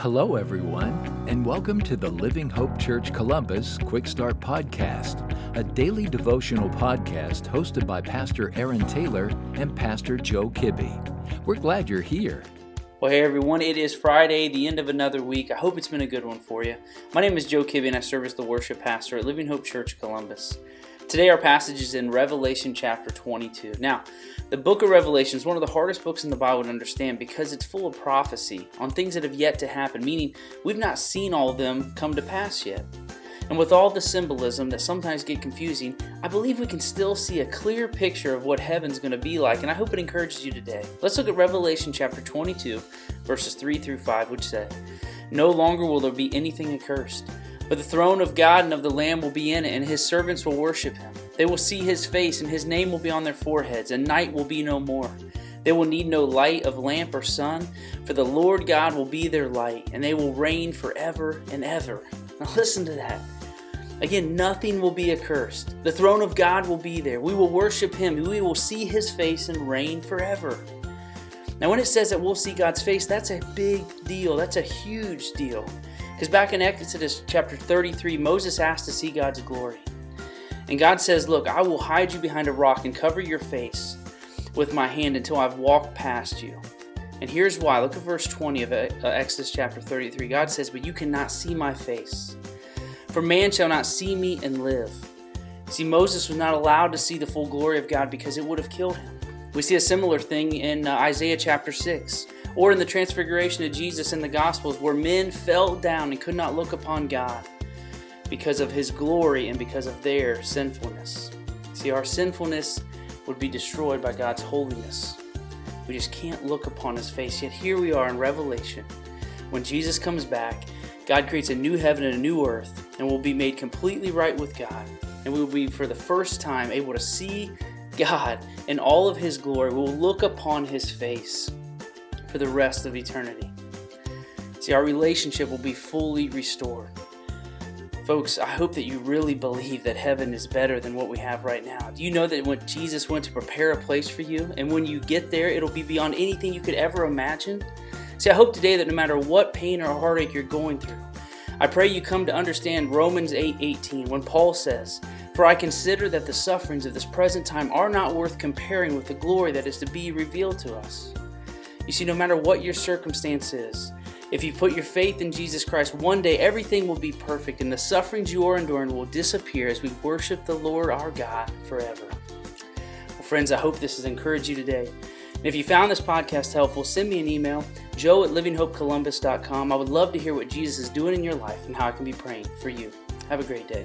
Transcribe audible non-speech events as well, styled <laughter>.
Hello, everyone, and welcome to the Living Hope Church Columbus Quick Start Podcast, a daily devotional podcast hosted by Pastor Aaron Taylor and Pastor Joe Kibbe. We're glad you're here. Well, hey everyone, it is Friday, the end of another week. I hope it's been a good one for you. My name is Joe Kibbe, and I serve as the worship pastor at Living Hope Church Columbus. Today, our passage is in Revelation chapter 22. Now, the book of Revelation is one of the hardest books in the Bible to understand because it's full of prophecy on things that have yet to happen, meaning we've not seen all of them come to pass yet. And with all the symbolism that sometimes get confusing, I believe we can still see a clear picture of what heaven's going to be like, and I hope it encourages you today. Let's look at Revelation chapter 22, verses 3 through 5, which say, No longer will there be anything accursed but the throne of God and of the Lamb will be in it, and his servants will worship him. They will see his face, and his name will be on their foreheads, and night will be no more. They will need no light of lamp or sun, for the Lord God will be their light, and they will reign forever and ever. Now <laughs> listen to that. Again, nothing will be accursed. The throne of God will be there. We will worship him. We will see his face and reign forever. Now, when it says that we'll see God's face, that's a big deal. That's a huge deal. Because back in Exodus chapter 33, Moses asked to see God's glory. And God says, Look, I will hide you behind a rock and cover your face with my hand until I've walked past you. And here's why. Look at verse 20 of uh, Exodus chapter 33. God says, But you cannot see my face. For man shall not see me and live. See, Moses was not allowed to see the full glory of God because it would have killed him. We see a similar thing in uh, Isaiah chapter 6 or in the transfiguration of Jesus in the Gospels, where men fell down and could not look upon God because of his glory and because of their sinfulness. See, our sinfulness would be destroyed by God's holiness. We just can't look upon his face. Yet here we are in Revelation. When Jesus comes back, God creates a new heaven and a new earth, and we'll be made completely right with God. And we will be, for the first time, able to see God in all of his glory. We will look upon his face for the rest of eternity. See, our relationship will be fully restored. Folks, I hope that you really believe that heaven is better than what we have right now. Do you know that when Jesus went to prepare a place for you, and when you get there, it'll be beyond anything you could ever imagine? See, I hope today that no matter what pain or heartache you're going through, I pray you come to understand Romans 8:18 8, when Paul says, "For I consider that the sufferings of this present time are not worth comparing with the glory that is to be revealed to us." You see, no matter what your circumstance is, if you put your faith in Jesus Christ, one day everything will be perfect and the sufferings you are enduring will disappear as we worship the Lord our God forever. Well, friends, I hope this has encouraged you today. And if you found this podcast helpful, send me an email, joe at livinghopecolumbus.com. I would love to hear what Jesus is doing in your life and how I can be praying for you. Have a great day.